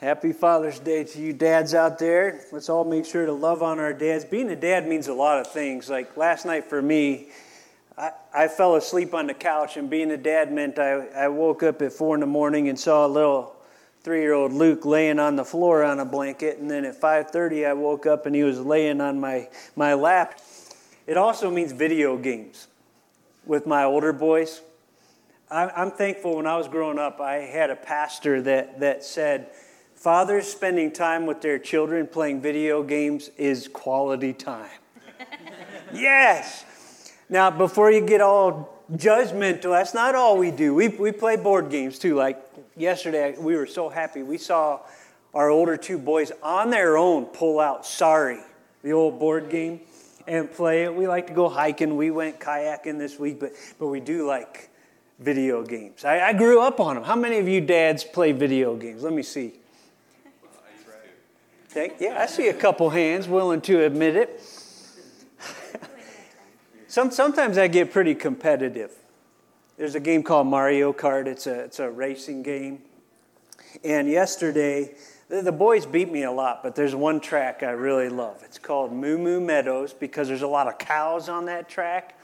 Happy Father's Day to you dads out there. Let's all make sure to love on our dads. Being a dad means a lot of things. Like last night for me, I, I fell asleep on the couch, and being a dad meant I, I woke up at four in the morning and saw a little three-year-old Luke laying on the floor on a blanket, and then at 5:30 I woke up and he was laying on my, my lap. It also means video games with my older boys. I'm thankful when I was growing up, I had a pastor that, that said, Fathers spending time with their children playing video games is quality time. yes. Now, before you get all judgmental, that's not all we do. We, we play board games too. Like yesterday, we were so happy. We saw our older two boys on their own pull out Sorry, the old board game, and play it. We like to go hiking. We went kayaking this week, but, but we do like video games. I, I grew up on them. How many of you dads play video games? Let me see. Yeah, I see a couple hands willing to admit it. Some, sometimes I get pretty competitive. There's a game called Mario Kart, it's a, it's a racing game. And yesterday, the, the boys beat me a lot, but there's one track I really love. It's called Moo Moo Meadows because there's a lot of cows on that track.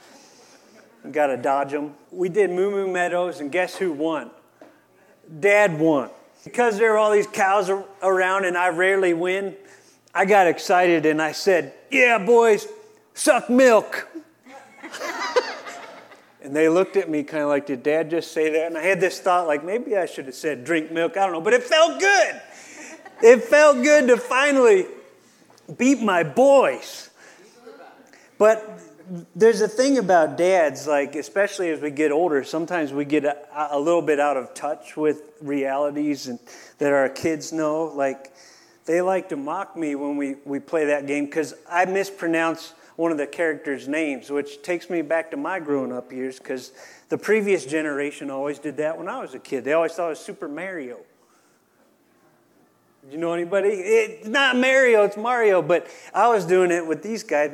You got to dodge them. We did Moo Moo Meadows, and guess who won? Dad won. Because there were all these cows around and I rarely win, I got excited and I said, Yeah, boys, suck milk. and they looked at me kind of like, Did dad just say that? And I had this thought, like, maybe I should have said drink milk. I don't know, but it felt good. It felt good to finally beat my boys. But there's a thing about dads, like, especially as we get older, sometimes we get a, a, little bit out of touch with realities and, that our kids know. Like, they like to mock me when we, we play that game because I mispronounce one of the characters' names, which takes me back to my growing up years because the previous generation always did that when I was a kid. They always thought it was Super Mario. Do you know anybody? It's not Mario, it's Mario, but I was doing it with these guys.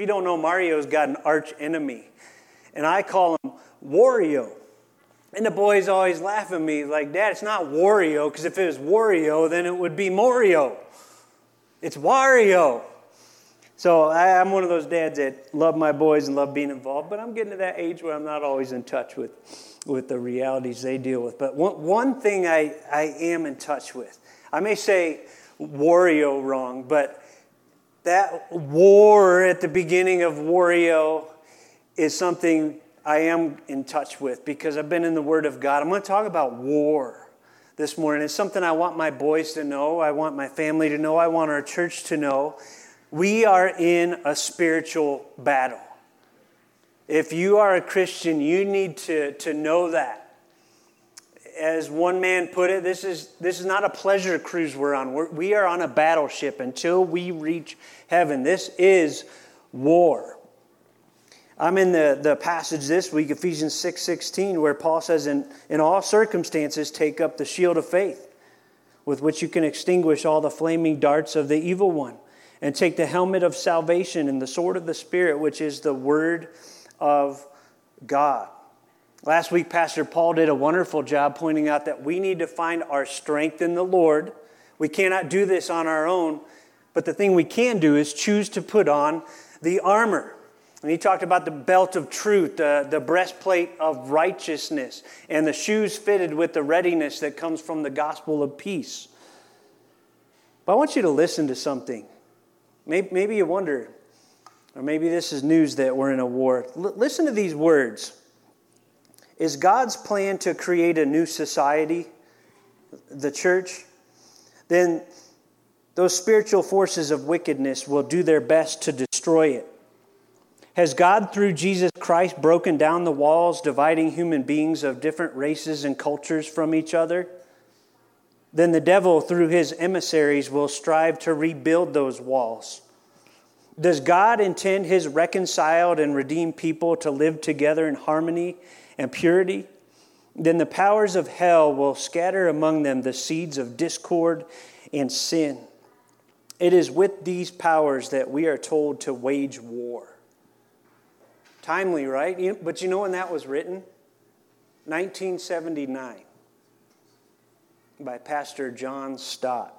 You don't know, Mario's got an arch enemy, and I call him Wario. And the boys always laugh at me like, Dad, it's not Wario, because if it was Wario, then it would be Mario. It's Wario. So I, am one of those dads that love my boys and love being involved, but I'm getting to that age where I'm not always in touch with, with the realities they deal with. But one, one thing I, I am in touch with, I may say Wario wrong, but that war at the beginning of Wario is something I am in touch with because I've been in the Word of God. I'm going to talk about war this morning. It's something I want my boys to know, I want my family to know, I want our church to know. We are in a spiritual battle. If you are a Christian, you need to, to know that as one man put it, this is, this is not a pleasure cruise we're on. We're, we are on a battleship until we reach heaven. This is war. I'm in the, the passage this week, Ephesians 6 16, where Paul says, in, in all circumstances, take up the shield of faith, with which you can extinguish all the flaming darts of the evil one, and take the helmet of salvation and the sword of the Spirit, which is the word of God. Last week, Pastor Paul did a wonderful job pointing out that we need to find our strength in the Lord. We cannot do this on our own, but the thing we can do is choose to put on the armor. And he talked about the belt of truth, the, the breastplate of righteousness, and the shoes fitted with the readiness that comes from the gospel of peace. But I want you to listen to something. Maybe, maybe you wonder, or maybe this is news that we're in a war. L- listen to these words. Is God's plan to create a new society, the church? Then those spiritual forces of wickedness will do their best to destroy it. Has God, through Jesus Christ, broken down the walls dividing human beings of different races and cultures from each other? Then the devil, through his emissaries, will strive to rebuild those walls. Does God intend his reconciled and redeemed people to live together in harmony and purity, then the powers of hell will scatter among them the seeds of discord and sin. It is with these powers that we are told to wage war. Timely, right? But you know when that was written? 1979. by Pastor John Stott.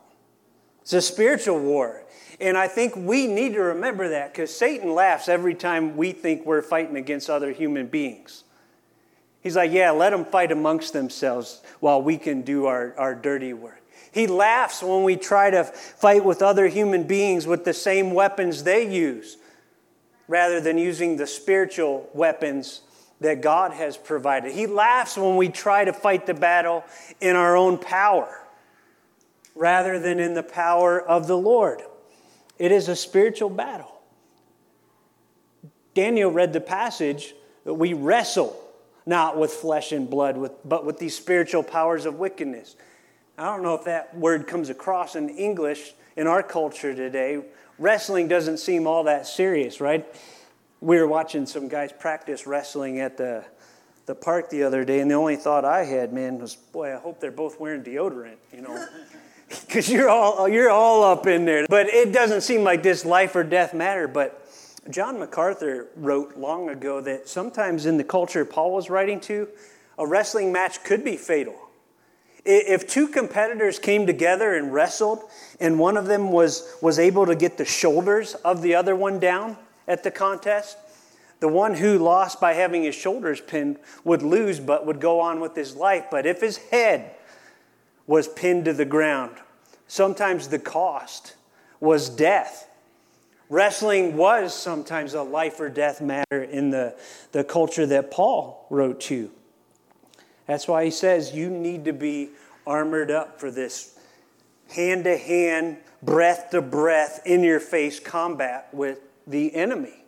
It's a spiritual war. And I think we need to remember that because Satan laughs every time we think we're fighting against other human beings. He's like, yeah, let them fight amongst themselves while we can do our, our dirty work. He laughs when we try to fight with other human beings with the same weapons they use rather than using the spiritual weapons that God has provided. He laughs when we try to fight the battle in our own power rather than in the power of the Lord. It is a spiritual battle. Daniel read the passage that we wrestle not with flesh and blood, with, but with these spiritual powers of wickedness. I don't know if that word comes across in English in our culture today. Wrestling doesn't seem all that serious, right? We were watching some guys practice wrestling at the, the park the other day, and the only thought I had, man, was, boy, I hope they're both wearing deodorant, you know. Because you're all, you're all up in there. But it doesn't seem like this life or death matter. But John MacArthur wrote long ago that sometimes in the culture Paul was writing to, a wrestling match could be fatal. If two competitors came together and wrestled, and one of them was, was able to get the shoulders of the other one down at the contest, the one who lost by having his shoulders pinned would lose but would go on with his life. But if his head was pinned to the ground, sometimes the cost was death. Wrestling was sometimes a life or death matter in the, the culture that Paul wrote to. That's why he says you need to be armored up for this hand to hand, breath to breath, in your face combat with the enemy.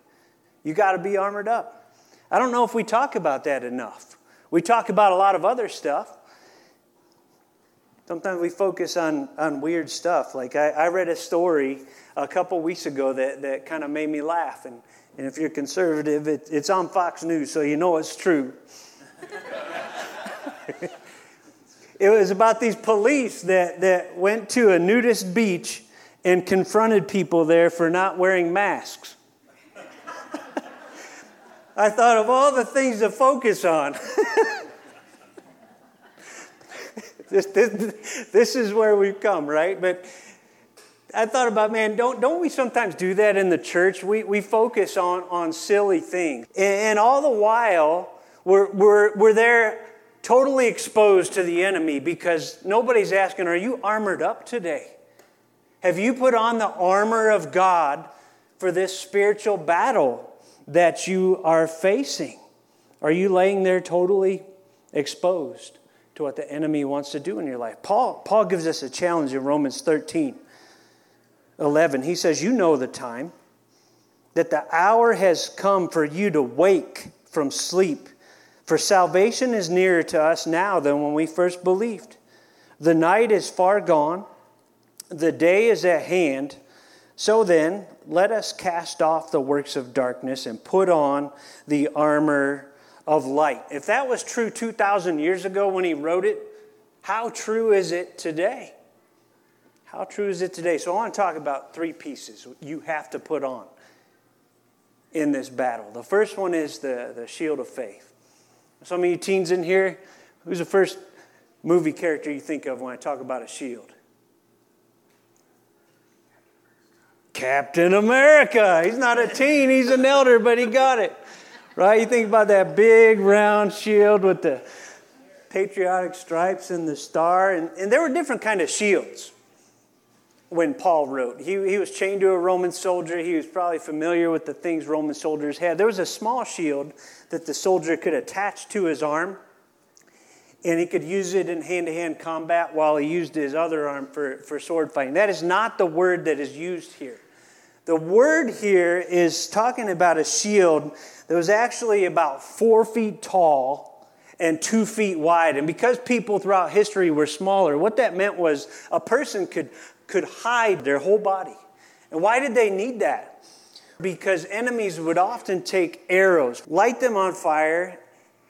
You got to be armored up. I don't know if we talk about that enough. We talk about a lot of other stuff. Sometimes we focus on, on weird stuff. Like I, I read a story a couple weeks ago that, that kind of made me laugh. And, and if you're conservative, it, it's on Fox News, so you know it's true. it was about these police that, that went to a nudist beach and confronted people there for not wearing masks. I thought of all the things to focus on. this, this, this is where we've come, right? But I thought about, man, don't, don't we sometimes do that in the church? We, we focus on, on silly things. And, and all the while, we're, we're, we're there totally exposed to the enemy because nobody's asking, Are you armored up today? Have you put on the armor of God for this spiritual battle that you are facing? Are you laying there totally exposed to what the enemy wants to do in your life? Paul, Paul gives us a challenge in Romans 13. 11, he says, You know the time, that the hour has come for you to wake from sleep. For salvation is nearer to us now than when we first believed. The night is far gone, the day is at hand. So then, let us cast off the works of darkness and put on the armor of light. If that was true 2,000 years ago when he wrote it, how true is it today? How true is it today? So I want to talk about three pieces you have to put on in this battle. The first one is the, the shield of faith. Some of you teens in here, who's the first movie character you think of when I talk about a shield? Captain America. He's not a teen, he's an elder, but he got it. Right? You think about that big round shield with the patriotic stripes and the star. And, and there were different kind of shields when Paul wrote. He, he was chained to a Roman soldier. He was probably familiar with the things Roman soldiers had. There was a small shield that the soldier could attach to his arm, and he could use it in hand to hand combat while he used his other arm for, for sword fighting. That is not the word that is used here. The word here is talking about a shield that was actually about four feet tall and two feet wide. And because people throughout history were smaller, what that meant was a person could could hide their whole body. And why did they need that? Because enemies would often take arrows, light them on fire,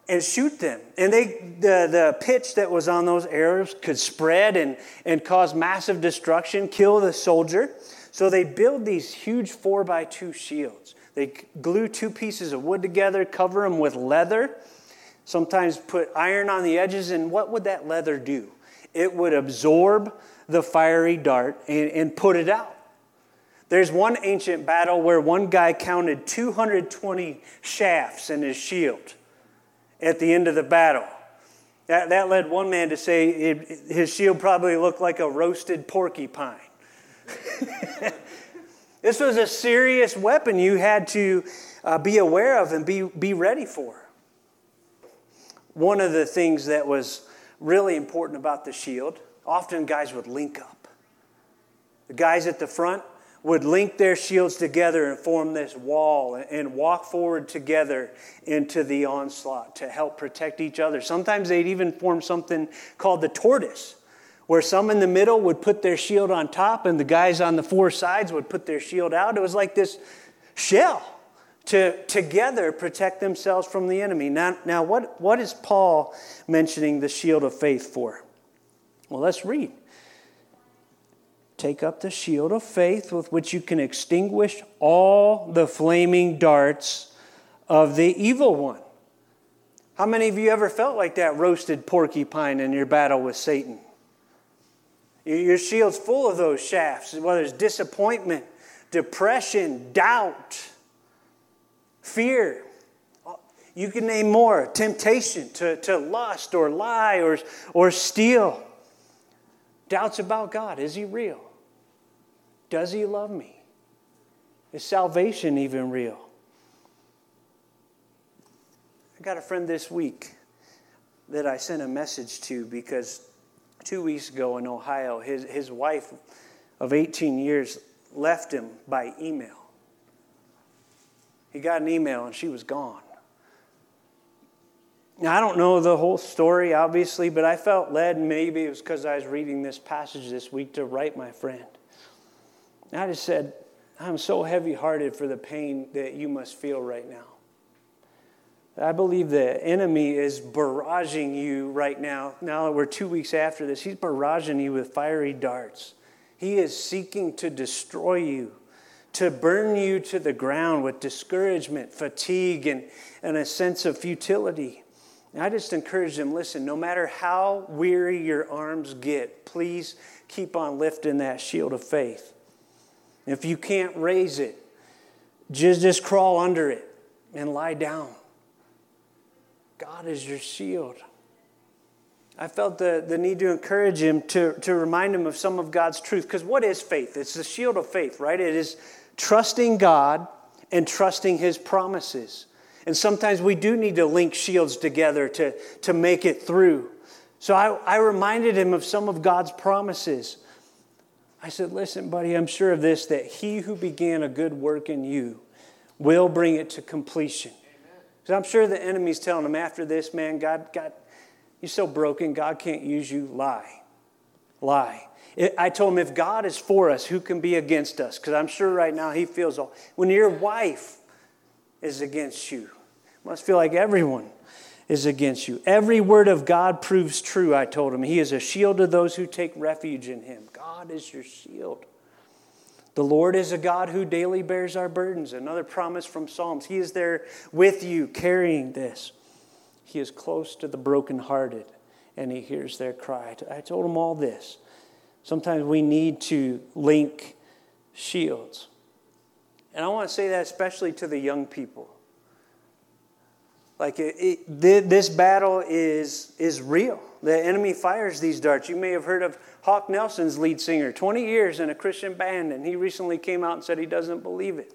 and shoot them. And they, the, the pitch that was on those arrows could spread and, and cause massive destruction, kill the soldier. So they build these huge four by two shields. They glue two pieces of wood together, cover them with leather, sometimes put iron on the edges. And what would that leather do? it would absorb the fiery dart and, and put it out. There's one ancient battle where one guy counted 220 shafts in his shield at the end of the battle. That, that led one man to say it, his shield probably looked like a roasted porcupine. this was a serious weapon you had to uh, be aware of and be, be ready for. One of the things that was really important about the shield, often guys would link up. The guys at the front would link their shields together and form this wall and walk forward together into the onslaught to help protect each other. Sometimes they'd even form something called the tortoise, where some in the middle would put their shield on top and the guys on the four sides would put their shield out. It was like this shell to together protect themselves from the enemy. Now, now what, what is Paul mentioning the shield of faith for? Well, let's read. Take up the shield of faith with which you can extinguish all the flaming darts of the evil one. How many of you ever felt like that roasted porcupine in your battle with Satan? Your shield's full of those shafts, whether it's disappointment, depression, doubt, fear. You can name more temptation to, to lust or lie or, or steal. Doubts about God. Is He real? Does He love me? Is salvation even real? I got a friend this week that I sent a message to because two weeks ago in Ohio, his, his wife of 18 years left him by email. He got an email and she was gone. Now, I don't know the whole story, obviously, but I felt led, maybe it was because I was reading this passage this week, to write my friend. And I just said, I'm so heavy hearted for the pain that you must feel right now. I believe the enemy is barraging you right now. Now that we're two weeks after this, he's barraging you with fiery darts. He is seeking to destroy you, to burn you to the ground with discouragement, fatigue, and, and a sense of futility. And I just encourage them listen, no matter how weary your arms get, please keep on lifting that shield of faith. If you can't raise it, just, just crawl under it and lie down. God is your shield. I felt the, the need to encourage him to, to remind him of some of God's truth. Because what is faith? It's the shield of faith, right? It is trusting God and trusting his promises. And sometimes we do need to link shields together to, to make it through. So I, I reminded him of some of God's promises. I said, Listen, buddy, I'm sure of this that he who began a good work in you will bring it to completion. Because I'm sure the enemy's telling him after this, man, God, God, you're so broken, God can't use you. Lie. Lie. I told him, if God is for us, who can be against us? Because I'm sure right now he feels all. When your wife is against you, must feel like everyone is against you. Every word of God proves true, I told him. He is a shield to those who take refuge in him. God is your shield. The Lord is a God who daily bears our burdens. Another promise from Psalms. He is there with you, carrying this. He is close to the brokenhearted, and He hears their cry. I told him all this. Sometimes we need to link shields. And I want to say that especially to the young people. Like it, it, this battle is, is real. The enemy fires these darts. You may have heard of Hawk Nelson's lead singer, 20 years in a Christian band, and he recently came out and said he doesn't believe it.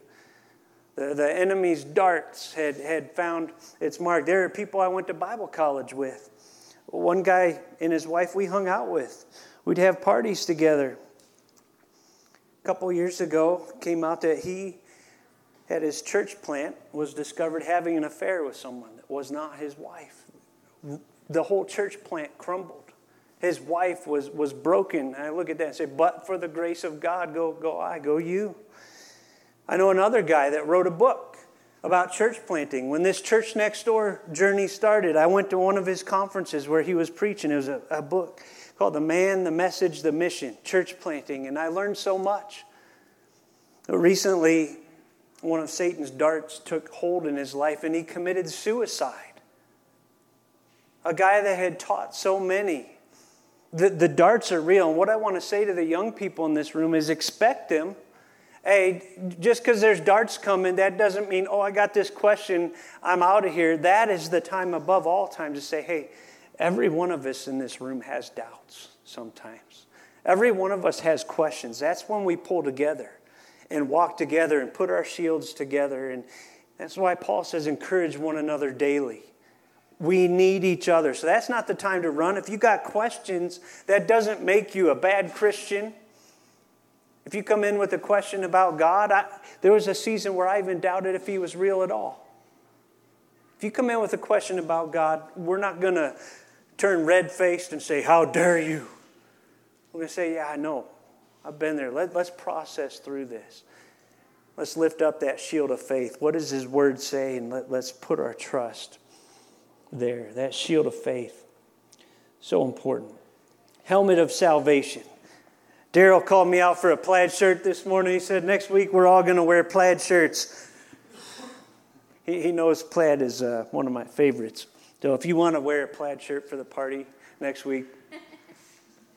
The, the enemy's darts had, had found its mark. There are people I went to Bible college with. One guy and his wife we hung out with. We'd have parties together. A couple years ago, came out that he at his church plant was discovered having an affair with someone was not his wife. The whole church plant crumbled. His wife was, was broken. I look at that and say, But for the grace of God, go, go I, go you. I know another guy that wrote a book about church planting. When this church next door journey started, I went to one of his conferences where he was preaching. It was a, a book called The Man, the Message, the Mission, Church Planting, and I learned so much. Recently, one of Satan's darts took hold in his life and he committed suicide. A guy that had taught so many The, the darts are real. And what I want to say to the young people in this room is expect them. Hey, just because there's darts coming, that doesn't mean, oh, I got this question, I'm out of here. That is the time above all time to say, hey, every one of us in this room has doubts sometimes. Every one of us has questions. That's when we pull together and walk together and put our shields together. And that's why Paul says, encourage one another daily. We need each other. So that's not the time to run. If you got questions, that doesn't make you a bad Christian. If you come in with a question about God, I, there was a season where I even doubted if He was real at all. If you come in with a question about God, we're not going to turn red faced and say, How dare you? We're going to say, Yeah, I know. I've been there. Let, let's process through this. Let's lift up that shield of faith. What does His Word say? And let, let's put our trust there. That shield of faith. So important. Helmet of salvation. Daryl called me out for a plaid shirt this morning. He said, Next week we're all going to wear plaid shirts. He, he knows plaid is uh, one of my favorites. So if you want to wear a plaid shirt for the party next week,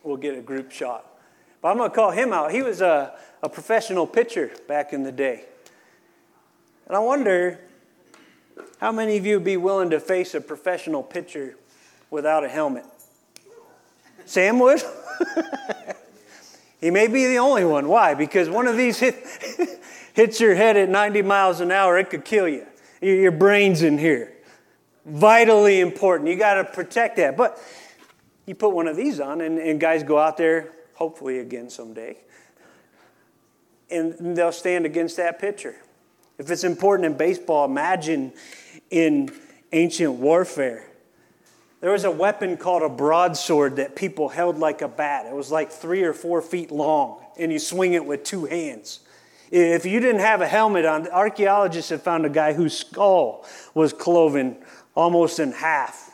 we'll get a group shot. But I'm going to call him out. He was a, a professional pitcher back in the day. And I wonder how many of you would be willing to face a professional pitcher without a helmet? Sam would? he may be the only one. Why? Because one of these hit, hits your head at 90 miles an hour, it could kill you. Your brain's in here. Vitally important. You got to protect that. But you put one of these on, and, and guys go out there hopefully again someday. And they'll stand against that pitcher. If it's important in baseball, imagine in ancient warfare. There was a weapon called a broadsword that people held like a bat. It was like three or four feet long, and you swing it with two hands. If you didn't have a helmet on, archaeologists have found a guy whose skull was cloven almost in half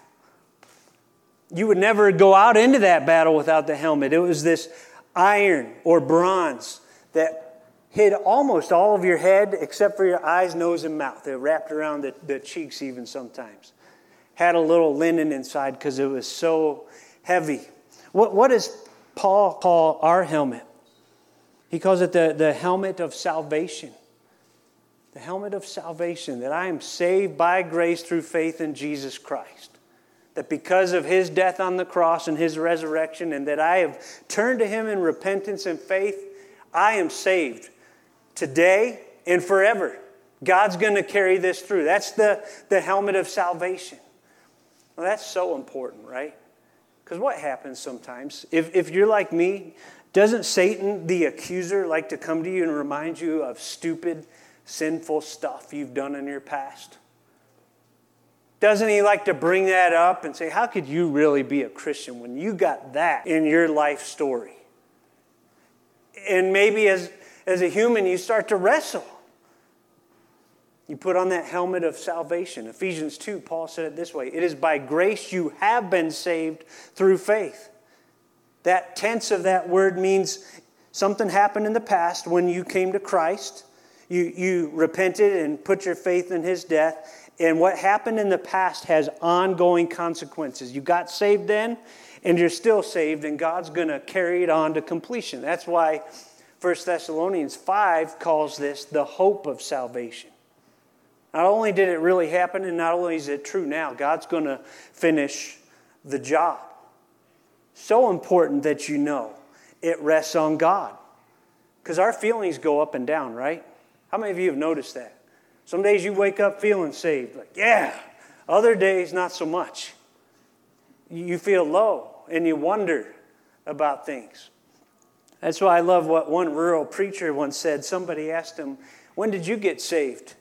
you would never go out into that battle without the helmet. It was this iron or bronze that hid almost all of your head except for your eyes, nose, and mouth. It wrapped around the, the cheeks, even sometimes. Had a little linen inside because it was so heavy. What, what does Paul call our helmet? He calls it the, the helmet of salvation. The helmet of salvation, that I am saved by grace through faith in Jesus Christ that because of his death on the cross and his resurrection, and that I have turned to him in repentance and faith, I am saved today and forever. God's going to carry this through. That's the, the helmet of salvation. Well, that's so important, right? Because what happens sometimes? If, if you're like me, doesn't Satan, the accuser, like to come to you and remind you of stupid, sinful stuff you've done in your past? Doesn't he like to bring that up and say, How could you really be a Christian when you got that in your life story? And maybe as, as a human, you start to wrestle. You put on that helmet of salvation. Ephesians 2, Paul said it this way It is by grace you have been saved through faith. That tense of that word means something happened in the past when you came to Christ. You, you repented and put your faith in his death, and what happened in the past has ongoing consequences. You got saved then, and you're still saved, and God's going to carry it on to completion. That's why 1 Thessalonians 5 calls this the hope of salvation. Not only did it really happen, and not only is it true now, God's going to finish the job. So important that you know it rests on God. Because our feelings go up and down, right? How many of you have noticed that? Some days you wake up feeling saved, like, yeah. Other days, not so much. You feel low and you wonder about things. That's why I love what one rural preacher once said. Somebody asked him, When did you get saved?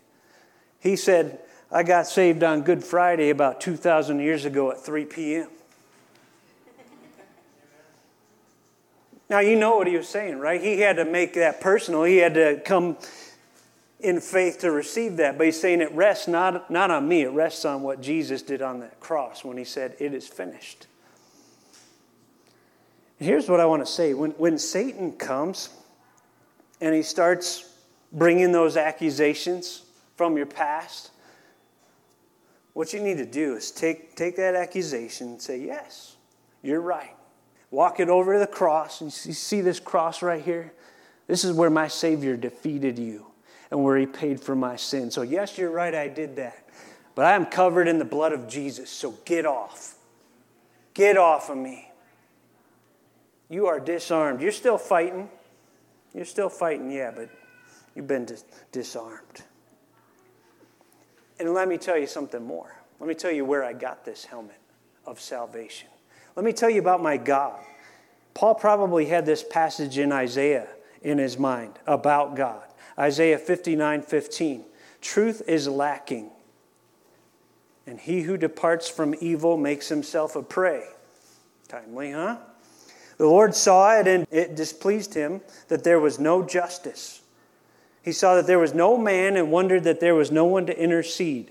He said, I got saved on Good Friday about 2,000 years ago at 3 p.m. Now, you know what he was saying, right? He had to make that personal. He had to come in faith to receive that. But he's saying it rests not, not on me, it rests on what Jesus did on that cross when he said, It is finished. Here's what I want to say when, when Satan comes and he starts bringing those accusations from your past, what you need to do is take, take that accusation and say, Yes, you're right. Walk it over to the cross. And you see this cross right here? This is where my Savior defeated you and where He paid for my sin. So, yes, you're right, I did that. But I am covered in the blood of Jesus, so get off. Get off of me. You are disarmed. You're still fighting. You're still fighting, yeah, but you've been dis- disarmed. And let me tell you something more. Let me tell you where I got this helmet of salvation. Let me tell you about my God. Paul probably had this passage in Isaiah in his mind about God. Isaiah 59 15. Truth is lacking, and he who departs from evil makes himself a prey. Timely, huh? The Lord saw it, and it displeased him that there was no justice. He saw that there was no man and wondered that there was no one to intercede.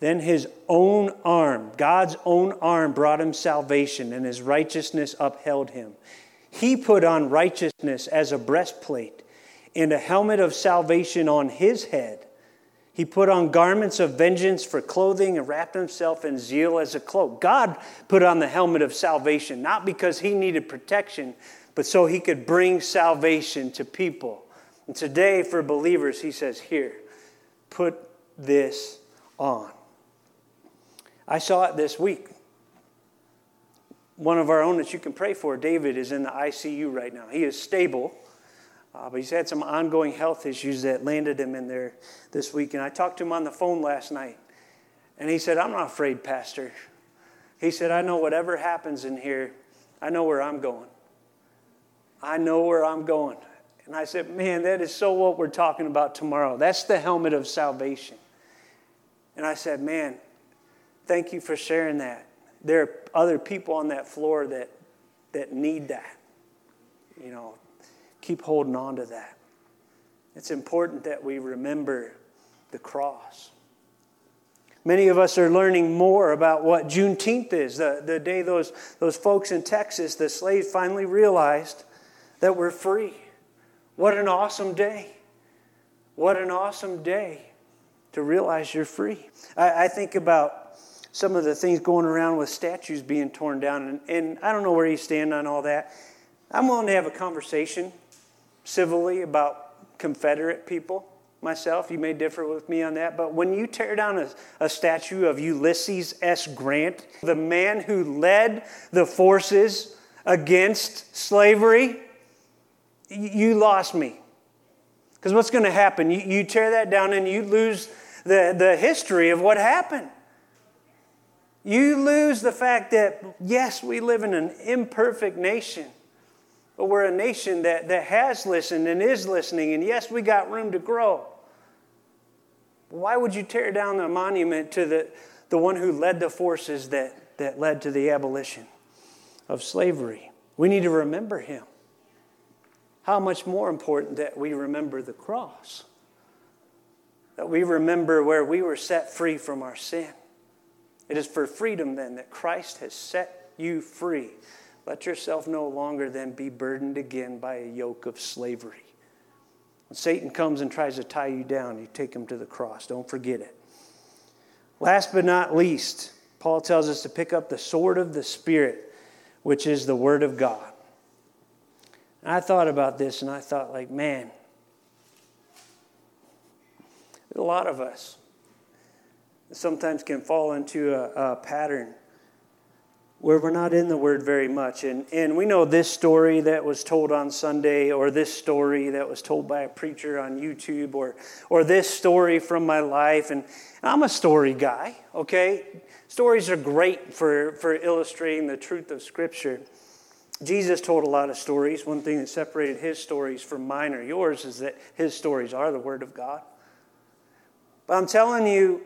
Then his own arm, God's own arm, brought him salvation, and his righteousness upheld him. He put on righteousness as a breastplate and a helmet of salvation on his head. He put on garments of vengeance for clothing and wrapped himself in zeal as a cloak. God put on the helmet of salvation, not because he needed protection, but so he could bring salvation to people. And today, for believers, he says, Here, put this on. I saw it this week. One of our own that you can pray for, David, is in the ICU right now. He is stable uh, but he's had some ongoing health issues that landed him in there this week. And I talked to him on the phone last night. And he said, I'm not afraid, Pastor. He said, I know whatever happens in here, I know where I'm going. I know where I'm going. And I said, Man, that is so what we're talking about tomorrow. That's the helmet of salvation. And I said, Man, thank you for sharing that. There are other people on that floor that, that need that. You know, keep holding on to that. It's important that we remember the cross. Many of us are learning more about what Juneteenth is, the, the day those, those folks in Texas, the slaves, finally realized that we're free. What an awesome day! What an awesome day to realize you're free. I, I think about some of the things going around with statues being torn down, and, and I don't know where you stand on all that. I'm willing to have a conversation civilly about Confederate people myself. You may differ with me on that. But when you tear down a, a, statue of Ulysses S. Grant, the man who led the forces against slavery, you lost me. Because what's going to happen? You, you tear that down and you lose the, the history of what happened. You lose the fact that, yes, we live in an imperfect nation. But we're a nation that, that has listened and is listening, and yes, we got room to grow. Why would you tear down the monument to the, the one who led the forces that, that led to the abolition of slavery? We need to remember him. How much more important that we remember the cross, that we remember where we were set free from our sin. It is for freedom then that Christ has set you free. Let yourself no longer then be burdened again by a yoke of slavery. When Satan comes and tries to tie you down, you take him to the cross. Don't forget it. Last but not least, Paul tells us to pick up the sword of the Spirit, which is the Word of God. And I thought about this and I thought, like, man, a lot of us sometimes can fall into a, a pattern where we're not in the Word very much. And, and we know this story that was told on Sunday, or this story that was told by a preacher on YouTube, or, or this story from my life. And I'm a story guy, okay? Stories are great for, for illustrating the truth of Scripture. Jesus told a lot of stories. One thing that separated his stories from mine or yours is that his stories are the Word of God. But I'm telling you,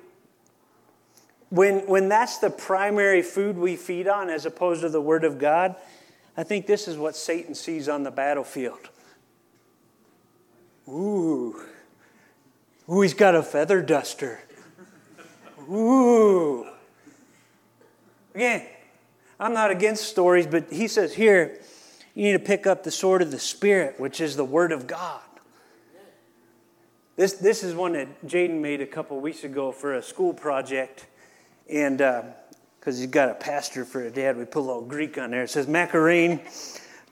when, when that's the primary food we feed on as opposed to the Word of God, I think this is what Satan sees on the battlefield. Ooh. Ooh, he's got a feather duster. Ooh. Again, I'm not against stories, but he says here, you need to pick up the sword of the Spirit, which is the Word of God. This, this is one that Jaden made a couple weeks ago for a school project. And uh, because he's got a pastor for a dad. We put a little Greek on there. It says Macharein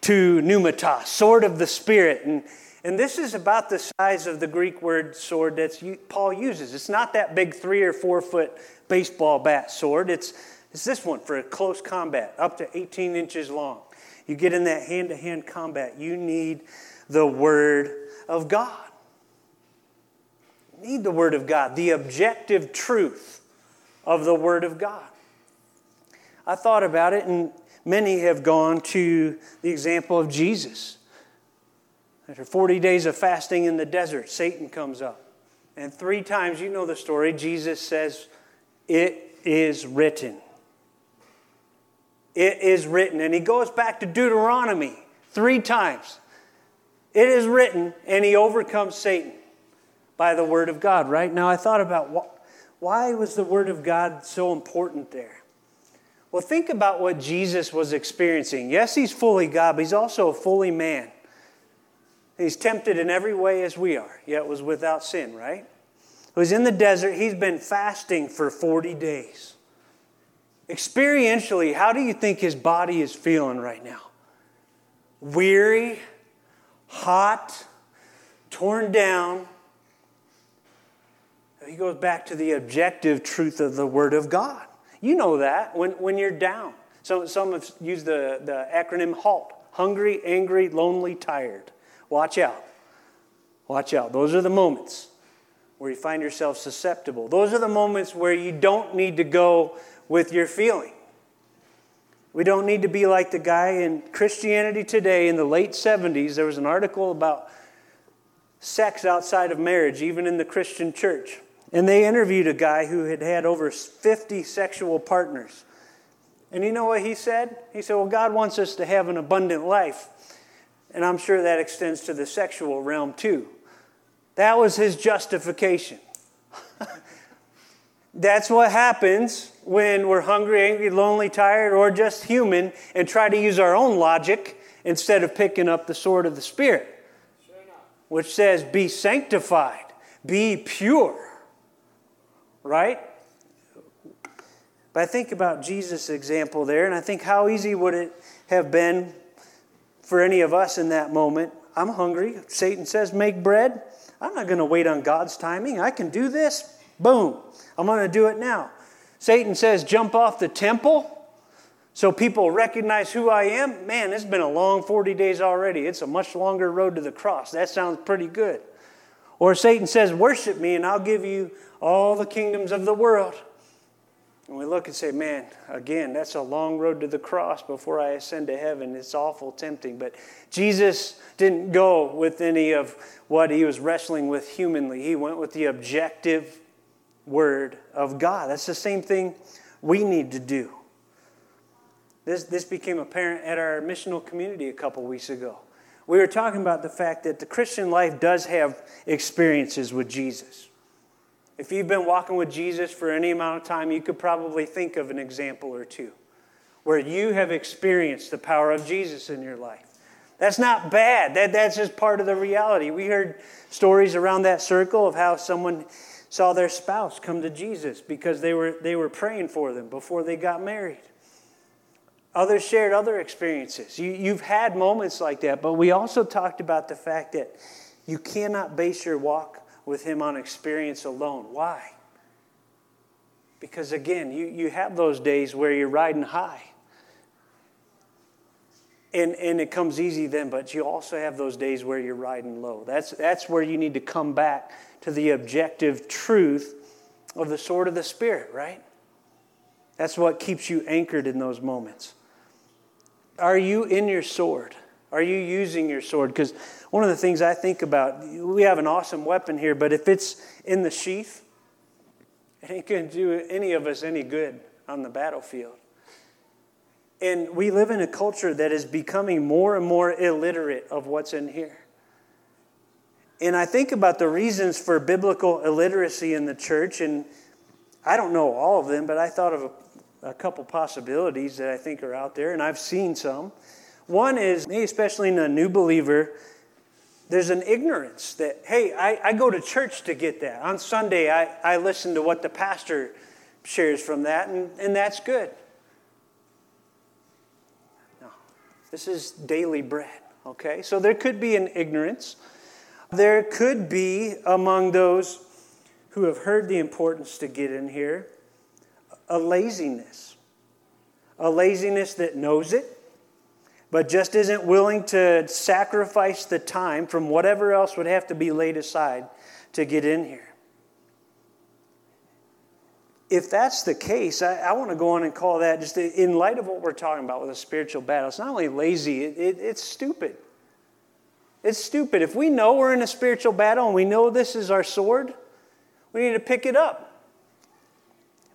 to pneumatos, sword of the Spirit. And, and this is about the size of the Greek word sword that Paul uses. It's not that big three or four foot baseball bat sword. It's, it's this one for a close combat, up to 18 inches long. You get in that hand to hand combat, you need the Word of God. You need the Word of God, the objective truth of the Word of God. I thought about it, and many have gone to the example of Jesus. After 40 days of fasting in the desert, Satan comes up. And three times, you know the story, Jesus says, It is written. It is written. And he goes back to Deuteronomy three times. It is written, and he overcomes Satan by the word of God, right? Now, I thought about why was the word of God so important there? Well, think about what Jesus was experiencing. Yes, he's fully God, but he's also a fully man. He's tempted in every way as we are, yet was without sin, right? He was in the desert. He's been fasting for 40 days. Experientially, how do you think his body is feeling right now? Weary, hot, torn down. He goes back to the objective truth of the Word of God. You know that when, when you're down. Some, some have used the, the acronym HALT hungry, angry, lonely, tired. Watch out. Watch out. Those are the moments where you find yourself susceptible. Those are the moments where you don't need to go with your feeling. We don't need to be like the guy in Christianity Today in the late 70s. There was an article about sex outside of marriage, even in the Christian church. And they interviewed a guy who had had over 50 sexual partners. And you know what he said? He said, Well, God wants us to have an abundant life. And I'm sure that extends to the sexual realm too. That was his justification. That's what happens when we're hungry, angry, lonely, tired, or just human and try to use our own logic instead of picking up the sword of the Spirit, which says, Be sanctified, be pure right? But I think about Jesus' example there, and I think how easy would it have been for any of us in that moment? I'm hungry. Satan says, Make bread. I'm not going to wait on God's timing. I can do this. Boom. I'm going to do it now. Satan says, Jump off the temple so people recognize who I am. Man, it's been a long 40 days already. It's a much longer road to the cross. That sounds pretty good. Or Satan says, Worship me, and I'll give you all the kingdoms of the world. And we look and say, man, again, that's a long road to the cross before I ascend to heaven. It's awful tempting. But Jesus didn't go with any of what he was wrestling with humanly, he went with the objective word of God. That's the same thing we need to do. This, this became apparent at our missional community a couple weeks ago. We were talking about the fact that the Christian life does have experiences with Jesus. If you've been walking with Jesus for any amount of time, you could probably think of an example or two where you have experienced the power of Jesus in your life. That's not bad. That, that's just part of the reality. We heard stories around that circle of how someone saw their spouse come to Jesus because they were, they were praying for them before they got married. Others shared other experiences. You, you've had moments like that, but we also talked about the fact that you cannot base your walk with Him on experience alone. Why? Because again, you, you have those days where you're riding high. And, and it comes easy then, but you also have those days where you're riding low. That's, that's where you need to come back to the objective truth of the sword of the Spirit, right? That's what keeps you anchored in those moments. Are you in your sword? Are you using your sword? Because one of the things I think about, we have an awesome weapon here, but if it's in the sheath, it ain't going to do any of us any good on the battlefield. And we live in a culture that is becoming more and more illiterate of what's in here. And I think about the reasons for biblical illiteracy in the church, and I don't know all of them, but I thought of a couple possibilities that I think are out there, and I've seen some. One is, especially in a new believer, there's an ignorance that, hey, I, I go to church to get that. On Sunday, I, I listen to what the pastor shares from that, and, and that's good. No, this is daily bread, okay? So there could be an ignorance. There could be among those who have heard the importance to get in here a laziness. A laziness that knows it, but just isn't willing to sacrifice the time from whatever else would have to be laid aside to get in here. If that's the case, I, I want to go on and call that, just in light of what we're talking about with a spiritual battle, it's not only lazy, it, it, it's stupid. It's stupid. If we know we're in a spiritual battle and we know this is our sword, we need to pick it up.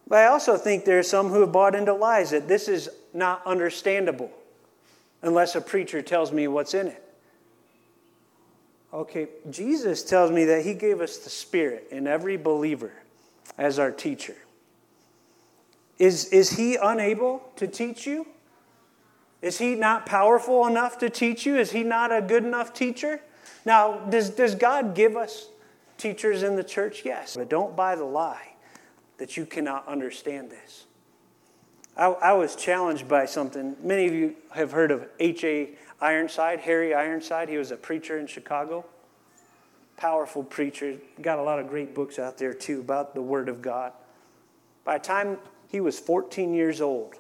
But I also think there are some who have bought into lies that this is not understandable unless a preacher tells me what's in it. Okay, Jesus tells me that He gave us the Spirit in every believer as our teacher. Is, is He unable to teach you? Is He not powerful enough to teach you? Is He not a good enough teacher? Now, does, does God give us teachers in the church? Yes, but don't buy the lie that you cannot understand this. I, I was challenged by something. Many of you have heard of H.A. Ironside, Harry Ironside. He was a preacher in Chicago. Powerful preacher. Got a lot of great books out there, too, about the Word of God. By the time he was 14 years old,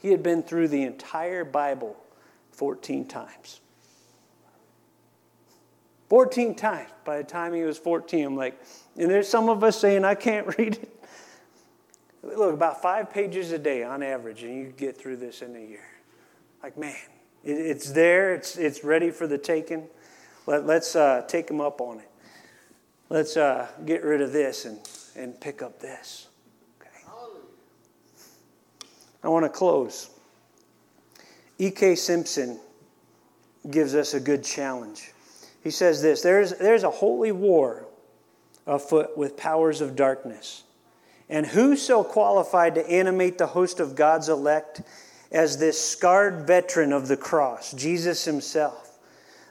he had been through the entire Bible 14 times. 14 times by the time he was 14. I'm like, and there's some of us saying, I can't read it. Look, about five pages a day on average, and you get through this in a year. Like, man, it, it's there, it's, it's ready for the taking. Let, let's uh, take them up on it. Let's uh, get rid of this and, and pick up this. Okay. I want to close. E.K. Simpson gives us a good challenge. He says this there's, there's a holy war afoot with powers of darkness. And who so qualified to animate the host of God's elect as this scarred veteran of the cross, Jesus himself?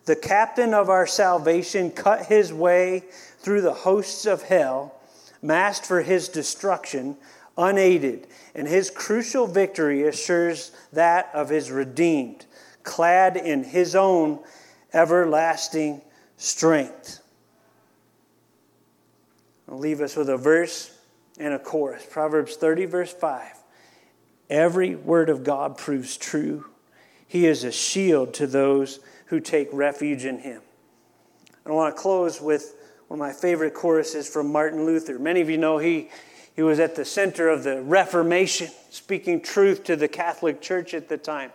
The captain of our salvation cut his way through the hosts of hell, masked for his destruction, unaided, and his crucial victory assures that of his redeemed, clad in his own everlasting strength. I'll leave us with a verse and a chorus. Proverbs 30, verse 5. Every word of God proves true. He is a shield to those who take refuge in him. I want to close with one of my favorite choruses from Martin Luther. Many of you know he, he was at the center of the Reformation, speaking truth to the Catholic Church at the time.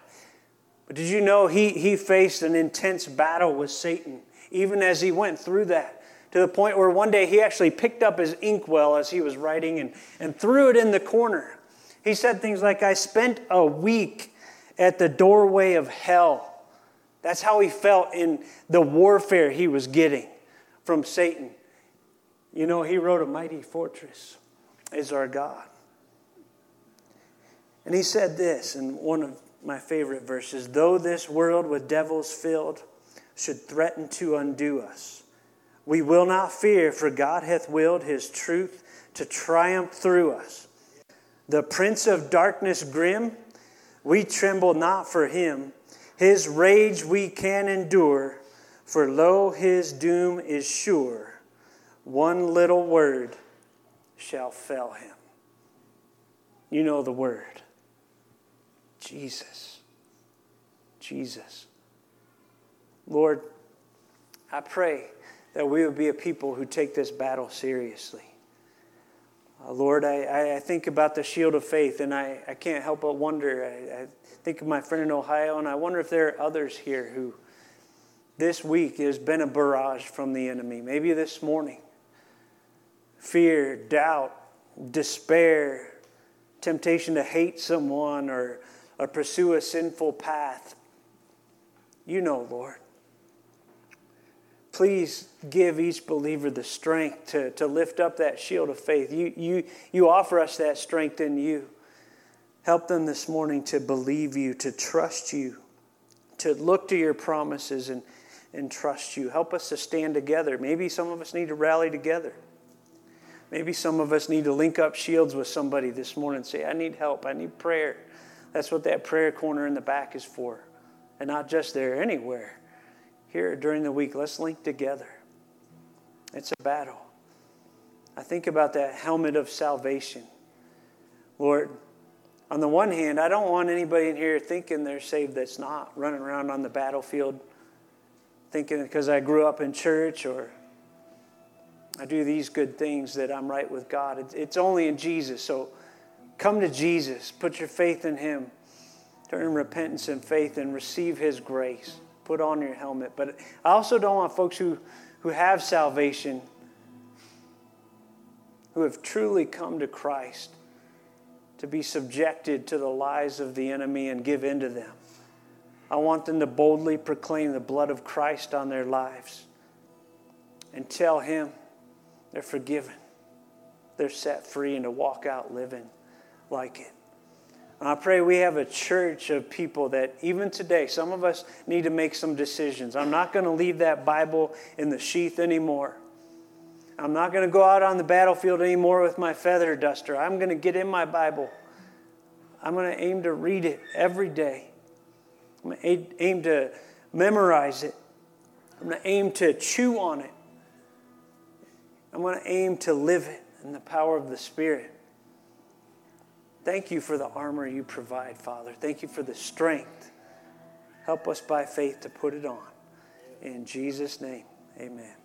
But did you know he, he faced an intense battle with Satan, even as he went through that? To the point where one day he actually picked up his inkwell as he was writing and, and threw it in the corner. He said things like, I spent a week at the doorway of hell. That's how he felt in the warfare he was getting from Satan. You know, he wrote, A mighty fortress is our God. And he said this in one of my favorite verses though this world with devils filled should threaten to undo us, we will not fear, for God hath willed his truth to triumph through us. The prince of darkness grim, we tremble not for him. His rage we can endure, for lo, his doom is sure. One little word shall fell him. You know the word. Jesus. Jesus. Lord, I pray that we would be a people who take this battle seriously. Uh, Lord, I, I think about the shield of faith, and I, I can't help but wonder. I, I think of my friend in Ohio, and I wonder if there are others here who this week has been a barrage from the enemy, maybe this morning. Fear, doubt, despair, temptation to hate someone or or pursue a sinful path. You know, Lord. Please give each believer the strength to, to lift up that shield of faith. You, you, you offer us that strength in you. Help them this morning to believe you, to trust you, to look to your promises and, and trust you. Help us to stand together. Maybe some of us need to rally together. Maybe some of us need to link up shields with somebody this morning and say, I need help, I need prayer. That's what that prayer corner in the back is for. And not just there, anywhere. Here during the week, let's link together. It's a battle. I think about that helmet of salvation. Lord, on the one hand, I don't want anybody in here thinking they're saved that's not running around on the battlefield thinking because I grew up in church or I do these good things that I'm right with God. It's only in Jesus. So come to Jesus, put your faith in Him, turn in repentance and faith, and receive His grace. Put on your helmet. But I also don't want folks who, who have salvation, who have truly come to Christ, to be subjected to the lies of the enemy and give in to them. I want them to boldly proclaim the blood of Christ on their lives and tell Him they're forgiven, they're set free, and to walk out living like it. And I pray we have a church of people that even today, some of us need to make some decisions. I'm not going to leave that Bible in the sheath anymore. I'm not going to go out on the battlefield anymore with my feather duster. I'm going to get in my Bible. I'm going to aim to read it every day. I'm going to aim to memorize it. I'm going to aim to chew on it. I'm going to aim to live it in the power of the Spirit. Thank you for the armor you provide, Father. Thank you for the strength. Help us by faith to put it on. In Jesus' name, amen.